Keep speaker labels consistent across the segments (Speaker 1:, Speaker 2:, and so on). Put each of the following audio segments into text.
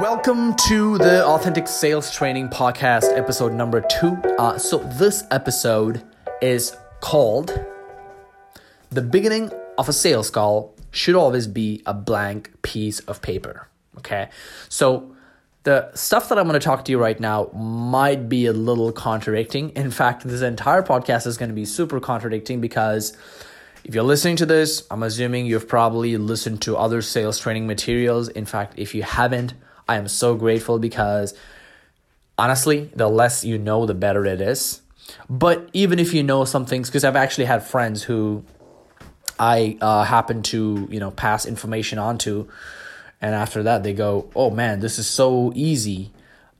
Speaker 1: Welcome to the Authentic Sales Training Podcast, episode number two. Uh, so, this episode is called The Beginning of a Sales Call Should Always Be a Blank Piece of Paper. Okay, so the stuff that I'm going to talk to you right now might be a little contradicting. In fact, this entire podcast is going to be super contradicting because if you're listening to this, I'm assuming you've probably listened to other sales training materials. In fact, if you haven't, I am so grateful because honestly, the less you know, the better it is. But even if you know some things, because I've actually had friends who I uh, happen to, you know, pass information on to, and after that they go, oh man, this is so easy.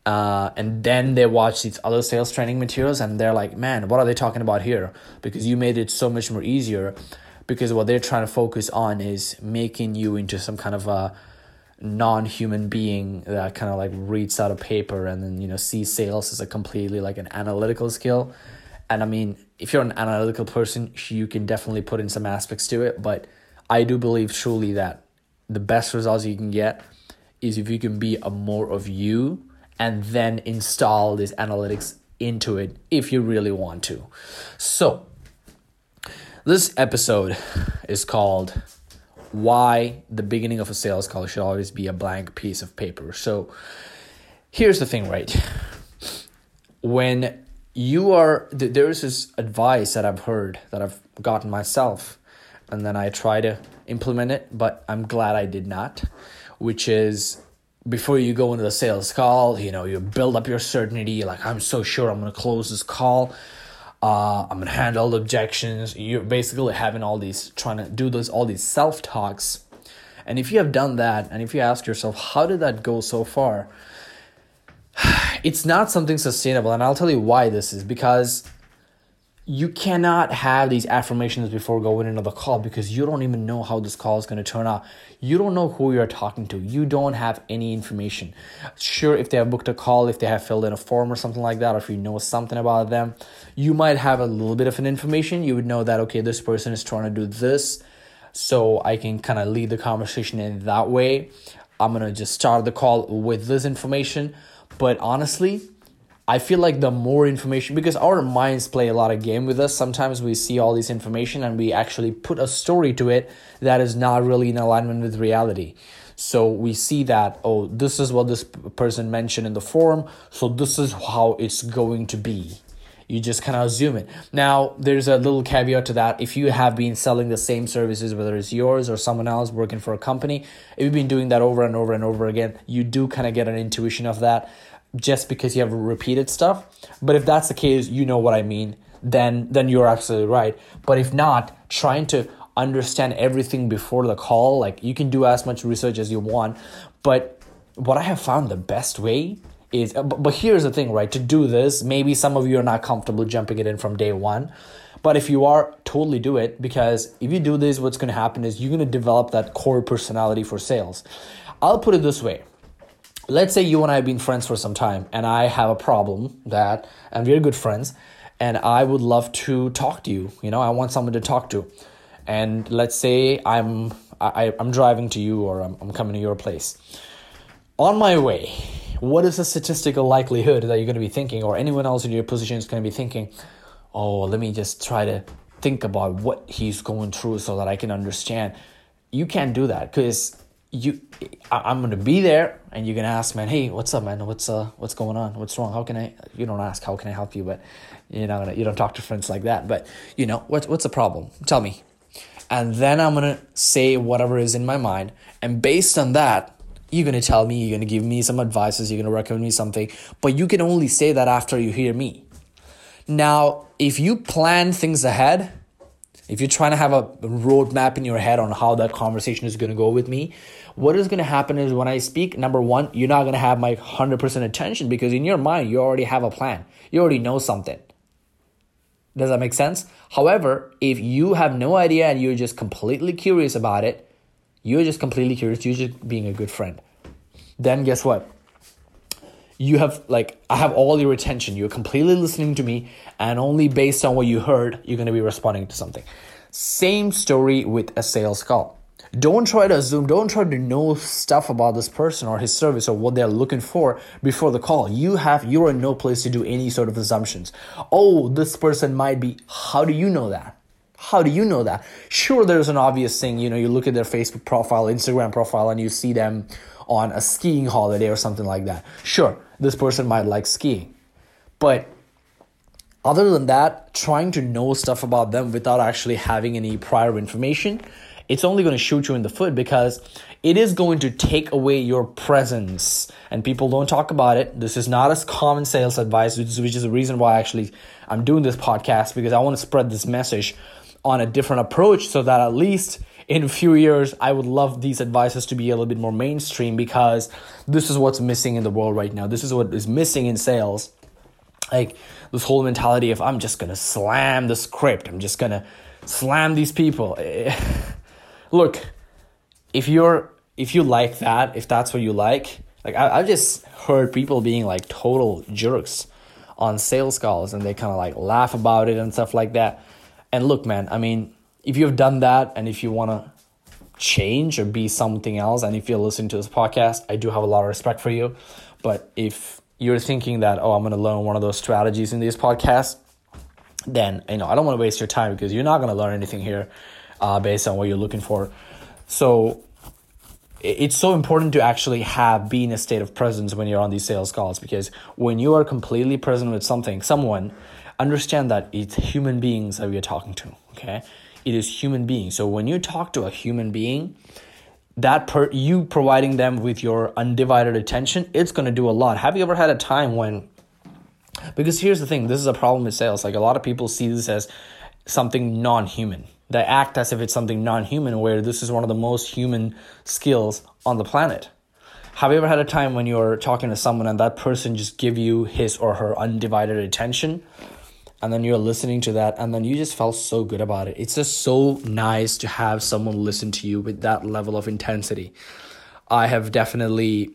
Speaker 1: Uh, and then they watch these other sales training materials and they're like, man, what are they talking about here? Because you made it so much more easier. Because what they're trying to focus on is making you into some kind of a non-human being that kind of like reads out a paper and then you know sees sales as a completely like an analytical skill. And i mean if you're an analytical person you can definitely put in some aspects to it but i do believe truly that the best results you can get is if you can be a more of you and then install these analytics into it if you really want to. So this episode is called why the beginning of a sales call should always be a blank piece of paper. So here's the thing, right? When you are, there's this advice that I've heard that I've gotten myself, and then I try to implement it, but I'm glad I did not, which is before you go into the sales call, you know, you build up your certainty, like, I'm so sure I'm going to close this call uh, I'm gonna handle the objections. You're basically having all these trying to do those all these self talks, and if you have done that, and if you ask yourself, how did that go so far? It's not something sustainable, and I'll tell you why this is because you cannot have these affirmations before going into the call because you don't even know how this call is going to turn out. You don't know who you're talking to. You don't have any information. Sure, if they have booked a call, if they have filled in a form or something like that, or if you know something about them, you might have a little bit of an information. You would know that, okay, this person is trying to do this. So I can kind of lead the conversation in that way. I'm going to just start the call with this information. But honestly, I feel like the more information because our minds play a lot of game with us. Sometimes we see all this information and we actually put a story to it that is not really in alignment with reality. So we see that oh, this is what this person mentioned in the forum, so this is how it's going to be. You just kind of assume it. Now, there's a little caveat to that. If you have been selling the same services, whether it's yours or someone else working for a company, if you've been doing that over and over and over again, you do kind of get an intuition of that just because you have repeated stuff. But if that's the case, you know what I mean, then then you're absolutely right. But if not, trying to understand everything before the call, like you can do as much research as you want, but what I have found the best way is uh, but here's the thing, right? To do this, maybe some of you are not comfortable jumping it in from day 1. But if you are, totally do it because if you do this, what's going to happen is you're going to develop that core personality for sales. I'll put it this way let's say you and I have been friends for some time and I have a problem that, and we're good friends, and I would love to talk to you. You know, I want someone to talk to. And let's say I'm I, I'm driving to you or I'm, I'm coming to your place. On my way, what is the statistical likelihood that you're going to be thinking, or anyone else in your position is going to be thinking, oh, let me just try to think about what he's going through so that I can understand? You can't do that because you I'm gonna be there and you're gonna ask man hey what's up man? What's uh what's going on? What's wrong? How can I you don't ask how can I help you? But you're not gonna you don't talk to friends like that. But you know what what's the problem? Tell me. And then I'm gonna say whatever is in my mind. And based on that you're gonna tell me you're gonna give me some advices you're gonna recommend me something. But you can only say that after you hear me. Now if you plan things ahead if you're trying to have a roadmap in your head on how that conversation is going to go with me, what is going to happen is when I speak, number one, you're not going to have my 100% attention because in your mind, you already have a plan. You already know something. Does that make sense? However, if you have no idea and you're just completely curious about it, you're just completely curious, you're just being a good friend. Then guess what? You have like I have all your attention. You're completely listening to me, and only based on what you heard, you're gonna be responding to something. Same story with a sales call. don't try to assume, don't try to know stuff about this person or his service or what they're looking for before the call. You have, you're in no place to do any sort of assumptions. Oh, this person might be, how do you know that? How do you know that? Sure, there's an obvious thing. You know, you look at their Facebook profile, Instagram profile, and you see them on a skiing holiday or something like that. Sure, this person might like skiing. But other than that, trying to know stuff about them without actually having any prior information it's only going to shoot you in the foot because it is going to take away your presence and people don't talk about it this is not as common sales advice which is, the reason why actually i'm doing this podcast because i want to spread this message on a different approach so that at least in a few years i would love these advices to be a little bit more mainstream because this is what's missing in the world right now. This is what is missing in sales. Like this whole mentality of i'm just gonna slam the script. I'm just gonna slam these people. Look, if you're if you like that, if that's what you like, like I, I've just heard people being like total jerks on sales calls and they kind of like laugh about it and stuff like that. And look, man, I mean, if you've done that and if you want to change or be something else, and if you're listening to this podcast, I do have a lot of respect for you. But if you're thinking that, oh, I'm going to learn one of those strategies in these podcasts, then, you know, I don't want to waste your time because you're not going to learn anything here uh, based on what you're looking for. So it's so important to actually have be in a state of presence when you're on these sales calls because when you are completely present with something, someone, understand that it's human beings that we are talking to. Okay, it is human beings. So when you talk to a human being, that per you providing them with your undivided attention, it's going to do a lot. Have you ever had a time when? Because here's the thing, this is a problem with sales. Like a lot of people see this as something non-human they act as if it's something non-human where this is one of the most human skills on the planet have you ever had a time when you're talking to someone and that person just give you his or her undivided attention and then you're listening to that and then you just felt so good about it it's just so nice to have someone listen to you with that level of intensity i have definitely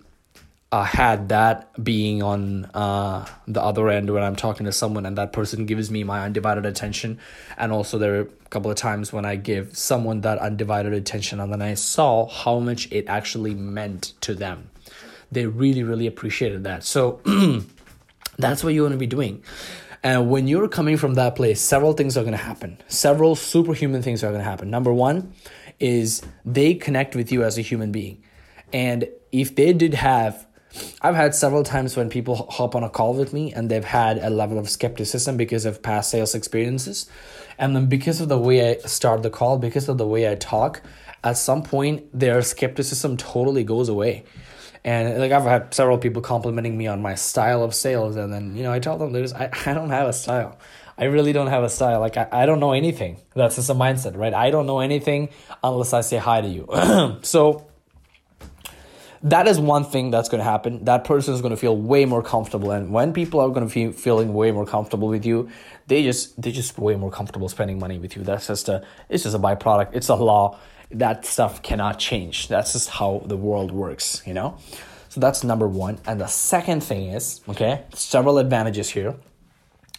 Speaker 1: uh, had that being on uh, the other end when I'm talking to someone and that person gives me my undivided attention. And also, there are a couple of times when I give someone that undivided attention and then I saw how much it actually meant to them. They really, really appreciated that. So, that's what you want to be doing. And when you're coming from that place, several things are going to happen. Several superhuman things are going to happen. Number one is they connect with you as a human being. And if they did have I've had several times when people hop on a call with me and they've had a level of skepticism because of past sales experiences. And then because of the way I start the call, because of the way I talk, at some point their skepticism totally goes away. And like I've had several people complimenting me on my style of sales, and then you know I tell them there's I, I don't have a style. I really don't have a style. Like I, I don't know anything. That's just a mindset, right? I don't know anything unless I say hi to you. so that is one thing that's going to happen. That person is going to feel way more comfortable, and when people are going to be feeling way more comfortable with you, they just they just way more comfortable spending money with you. That's just a it's just a byproduct. It's a law. That stuff cannot change. That's just how the world works, you know. So that's number one. And the second thing is okay, several advantages here.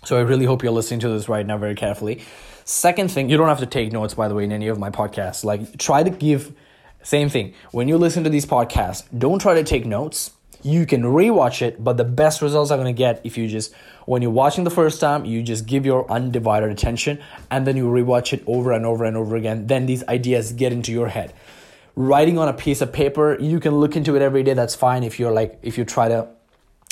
Speaker 1: So I really hope you're listening to this right now very carefully. Second thing, you don't have to take notes by the way in any of my podcasts. Like try to give same thing. When you listen to these podcasts, don't try to take notes. You can rewatch it, but the best results are to get if you just, when you're watching the first time, you just give your undivided attention and then you rewatch it over and over and over again. Then these ideas get into your head. Writing on a piece of paper, you can look into it every day. That's fine. If you're like, if you try to,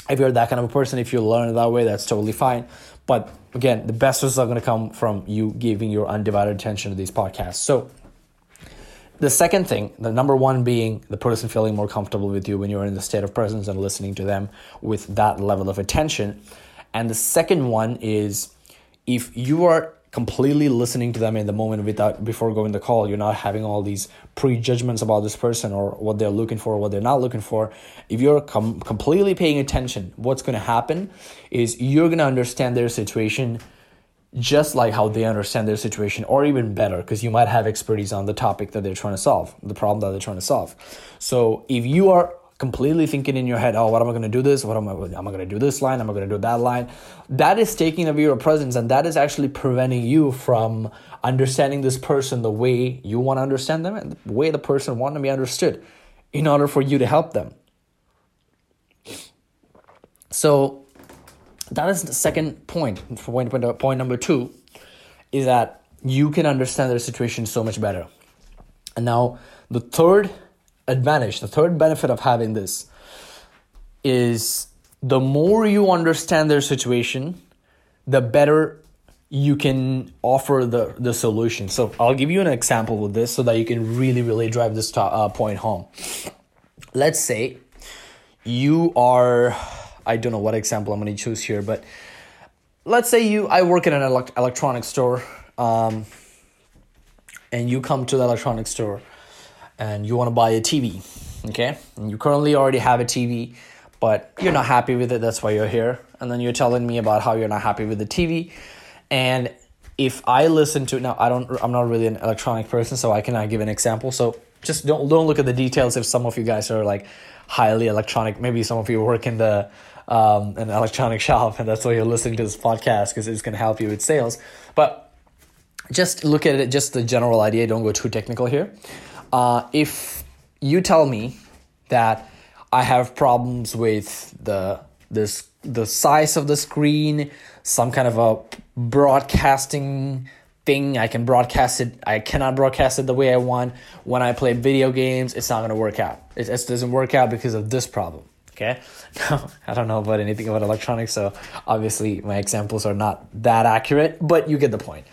Speaker 1: if you're that kind of a person, if you learn that way, that's totally fine. But again, the best results are to come from you giving your undivided attention to these podcasts. So, the second thing, the number one being the person feeling more comfortable with you when you're in the state of presence and listening to them with that level of attention. And the second one is if you are completely listening to them in the moment without before going the call, you're not having all these prejudgments about this person or what they're looking for, what they're not looking for. If you're com- completely paying attention, what's going to happen is you're going to understand their situation just like how they understand their situation, or even better, because you might have expertise on the topic that they're trying to solve, the problem that they're trying to solve. So if you are completely thinking in your head, oh, what am I going to do this? What am I, am I going to do this line? Am I going to do that line? That is taking away your presence and that is actually preventing you from understanding this person the way you want to understand them and the way the person want to be understood in order for you to help them. So that is the second point. Point, point, point number two is that you can understand their situation so much better. And now the third advantage, the third benefit of having this is the more you understand their situation, the better you can offer the, the solution. So I'll give you an example with this so that you can really, really drive this to, uh, point home. Let's say you are, I don't know what example I'm going to choose here, but let's say you, I work in an elect- electronic store, um, and you come to the electronic store and you want to buy a TV, okay? And you currently already have a TV, but you're not happy with it. That's why you're here. And then you're telling me about how you're not happy with the TV. And if I listen to now, I don't. I'm not really an electronic person, so I cannot give an example. So just don't don't look at the details. If some of you guys are like highly electronic, maybe some of you work in the um, an electronic shop, and that's why you're listening to this podcast because it's going to help you with sales. But just look at it, just the general idea. Don't go too technical here. Uh, if you tell me that I have problems with the this the size of the screen, some kind of a broadcasting thing, I can broadcast it. I cannot broadcast it the way I want. When I play video games, it's not going to work out. It, it doesn't work out because of this problem. Okay, now I don't know about anything about electronics, so obviously my examples are not that accurate, but you get the point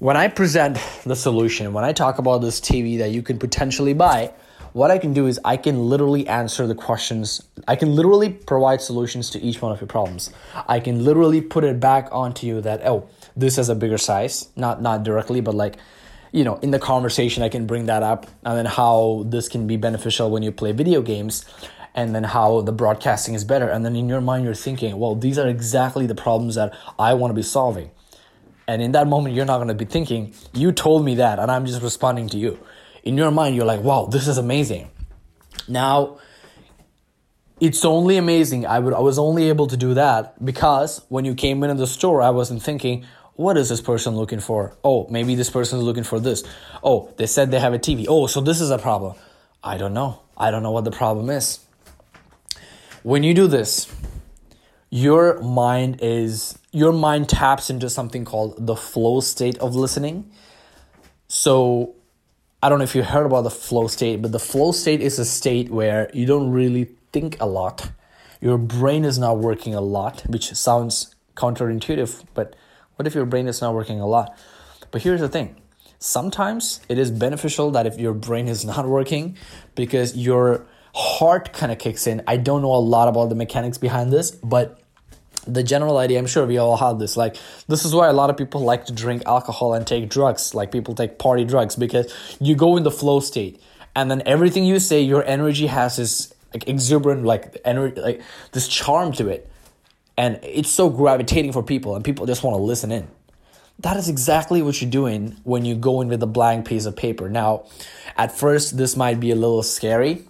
Speaker 1: when I present the solution, when I talk about this TV that you can potentially buy, what I can do is I can literally answer the questions. I can literally provide solutions to each one of your problems. I can literally put it back onto you that oh, this has a bigger size, not not directly, but like you know, in the conversation I can bring that up and then how this can be beneficial when you play video games and then how the broadcasting is better and then in your mind you're thinking, well, these are exactly the problems that I want to be solving. And in that moment, you're not going to be thinking, you told me that, and I'm just responding to you. In your mind, you're like, wow, this is amazing. Now, it's only amazing. I would I was only able to do that because when you came into the store, I wasn't thinking, what is this person looking for? Oh, maybe this person is looking for this. Oh, they said they have a TV. Oh, so this is a problem. I don't know. I don't know what the problem is. When you do this, your mind is your mind taps into something called the flow state of listening. So, I don't know if you heard about the flow state, but the flow state is a state where you don't really think a lot. Your brain is not working a lot, which sounds counterintuitive, but what if your brain is not working a lot? But here's the thing sometimes it is beneficial that if your brain is not working because your heart kind of kicks in. I don't know a lot about the mechanics behind this, but the general idea i'm sure we all have this like this is why a lot of people like to drink alcohol and take drugs like people take party drugs because you go in the flow state and then everything you say your energy has this like exuberant like energy like this charm to it and it's so gravitating for people and people just want to listen in that is exactly what you're doing when you go in with a blank piece of paper now at first this might be a little scary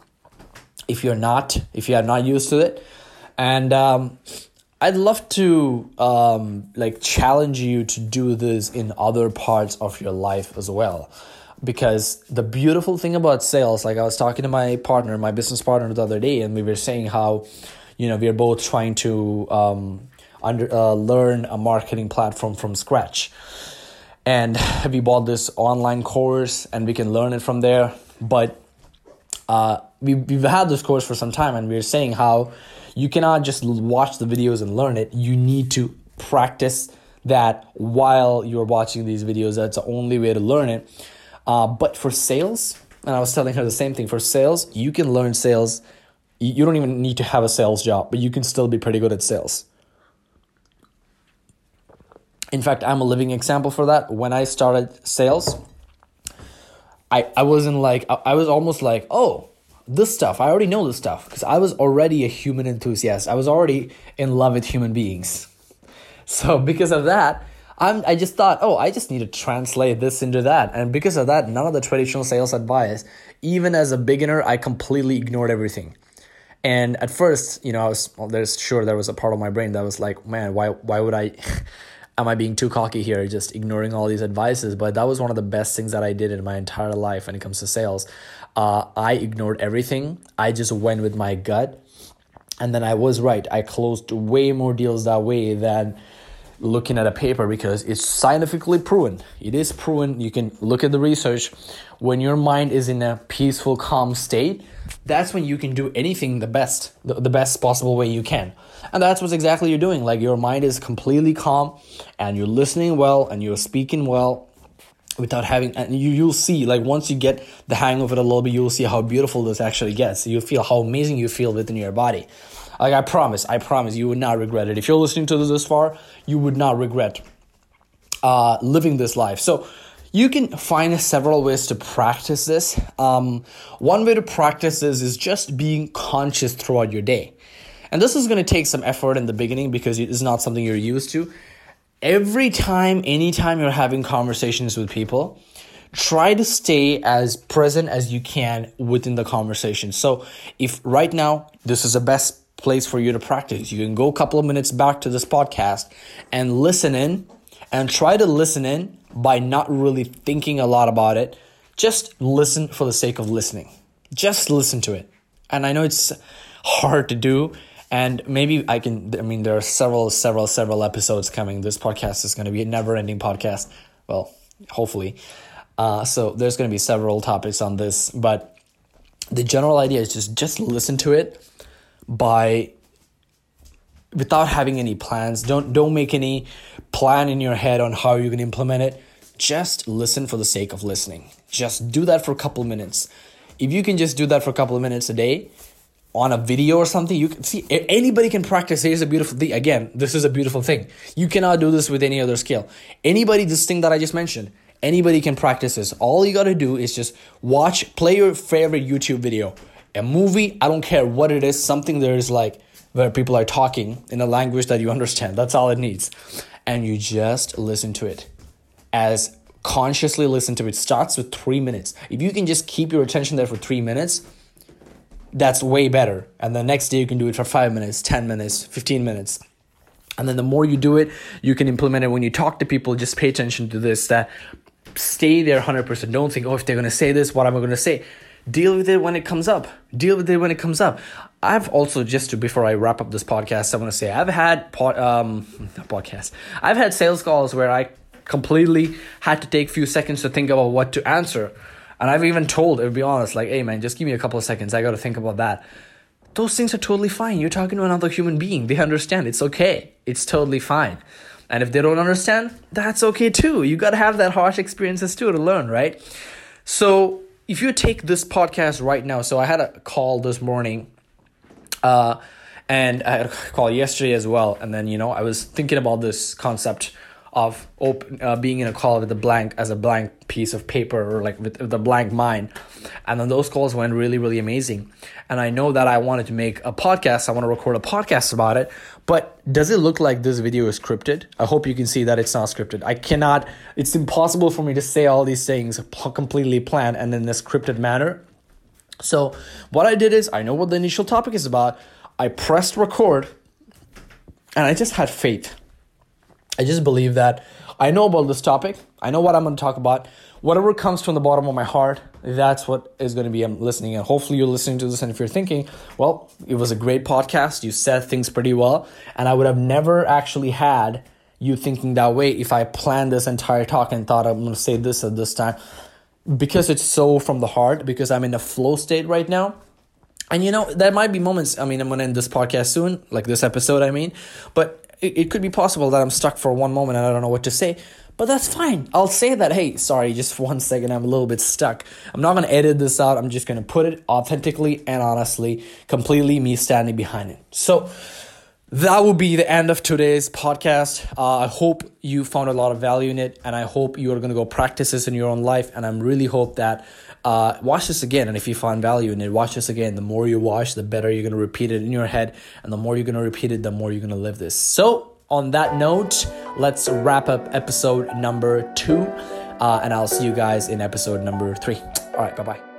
Speaker 1: if you're not if you are not used to it and um, I'd love to um, like challenge you to do this in other parts of your life as well. Because the beautiful thing about sales, like I was talking to my partner, my business partner the other day, and we were saying how, you know, we are both trying to um, under uh, learn a marketing platform from scratch. And we bought this online course, and we can learn it from there. But uh, we we've had this course for some time, and we are saying how you cannot just watch the videos and learn it. You need to practice that while you're watching these videos. That's the only way to learn it. Uh, but for sales, and I was telling her the same thing for sales, you can learn sales. You don't even need to have a sales job, but you can still be pretty good at sales. In fact, I'm a living example for that. When I started sales, I, I wasn't like, I, I was almost like, oh, this stuff. I already know this stuff because I was already a human enthusiast. I was already in love with human beings. So because of that, I'm, I just thought, oh, I just need to translate this into that. And because of that, none of the traditional sales advice, even as a beginner, I completely ignored everything. And at first, you know, I was well, there's sure there was a part of my brain that was like, man, why why would I am I being too cocky here, just ignoring all these advices? But that was one of the best things that I did in my entire life when it comes to sales. Uh, I ignored everything. I just went with my gut. And then I was right. I closed way more deals that way than looking at a paper because it's scientifically proven. It is proven. You can look at the research. When your mind is in a peaceful, calm state, that's when you can do anything the best, the, the best possible way you can. And that's what exactly you're doing. Like your mind is completely calm and you're listening well and you're speaking well without having and you you'll see like once you get the hang of it a little bit you'll see how beautiful this actually gets you feel how amazing you feel within your body like i promise i promise you would not regret it. If you're listening to this far you would not regret uh, living this life. So you can find several ways to practice this. Um, one way to practice this is just being conscious throughout your day. And this is going to take some effort in the beginning because it's not something you're used to. Every time, anytime you're having conversations with people, try to stay as present as you can within the conversation. So, if right now this is the best place for you to practice, you can go a couple of minutes back to this podcast and listen in and try to listen in by not really thinking a lot about it. Just listen for the sake of listening. Just listen to it. And I know it's hard to do and maybe I can, I mean, there are several, several, several episodes coming. This podcast is going to be a never ending podcast. Well, hopefully. Uh, so there's going to be several topics on this, but the general idea is just just listen to it by without having any plans. Don't don't make any plan in your head on how going to implement it. Just listen for the sake of listening. Just do that for a couple of minutes. If you can just do that for a couple of minutes a day, on a video or something you can see anybody can practice here's a beautiful thing again this is a beautiful thing you cannot do this with any other skill anybody this thing that i just mentioned anybody can practice this all you got to do is just watch play your favorite youtube video a movie i don't care what it is something there is like where people are talking in a language that you understand that's all it needs and you just listen to it as consciously listen to it starts with three minutes if you can just keep your attention there for three minutes that's way better. And the next day you can do it for five minutes, 10 minutes, 15 minutes. And then the more you do it, you can implement it. When you talk to people, just pay attention to this that stay there 100%. Don't think, oh, if they're going to say this, what am I going to say? Deal with it when it comes up. Deal with it when it comes up. I've also, just to, before I wrap up this podcast, I want to say I've had pod, um, podcast. I've had sales calls where I completely had to take a few seconds to think about what to answer and I've even told, to be honest, like, hey man, just give me a couple of seconds. I got to think about that. Those things are totally fine. You're talking to another human being. They understand. It's okay. It's totally fine. And if they don't understand, that's okay too. You got to have that harsh experiences too to learn, right? So if you take this podcast right now, so I had a call this morning, uh, and I had a call yesterday as well. And then, you know, I was thinking about this concept of open, uh, being in a call with a blank as a blank piece of paper or like with, with a blank mind. And then those calls went really really amazing. And i know that i wanted to make a podcast. I want to record a podcast about it. But does it look like this video is scripted? I hope you can see that it's not scripted. I cannot it's impossible for me to say all these things completely planned and in a scripted manner. So what i did is i know what the initial topic is about. I pressed record and i just had faith I just believe that I know about this topic. I know what I'm going to talk about. Whatever comes from the bottom of my heart, that's what is going to be I'm listening. And hopefully you're listening to this. And if you're thinking, well, it was a great podcast, you said things pretty well, and I would have never actually had you thinking that way if I planned this entire talk and thought I'm going to say this at this time. Because it's so from the heart, because I'm in a flow state right now. And you know, there might be moments, I mean, I'm going to end this podcast soon, like this episode, I mean, but it, it could be possible that I'm stuck for one moment and I don't know what to say. But that's fine. I'll say that, hey, sorry, just one second, I'm a little bit stuck. I'm not to edit this out. I'm just to put it authentically and honestly, completely me standing behind it. So that will be the end of today's podcast. Uh, I hope you found a lot of value in it, and I hope you are going to go practice this in your own life. And I'm really hope that uh, watch this again, and if you find value in it, watch this again. The more you watch, the better you're going to repeat it in your head, and the more you're going to repeat it, the more you're going to live this. So, on that note, let's wrap up episode number two, uh, and I'll see you guys in episode number three. All right, bye bye.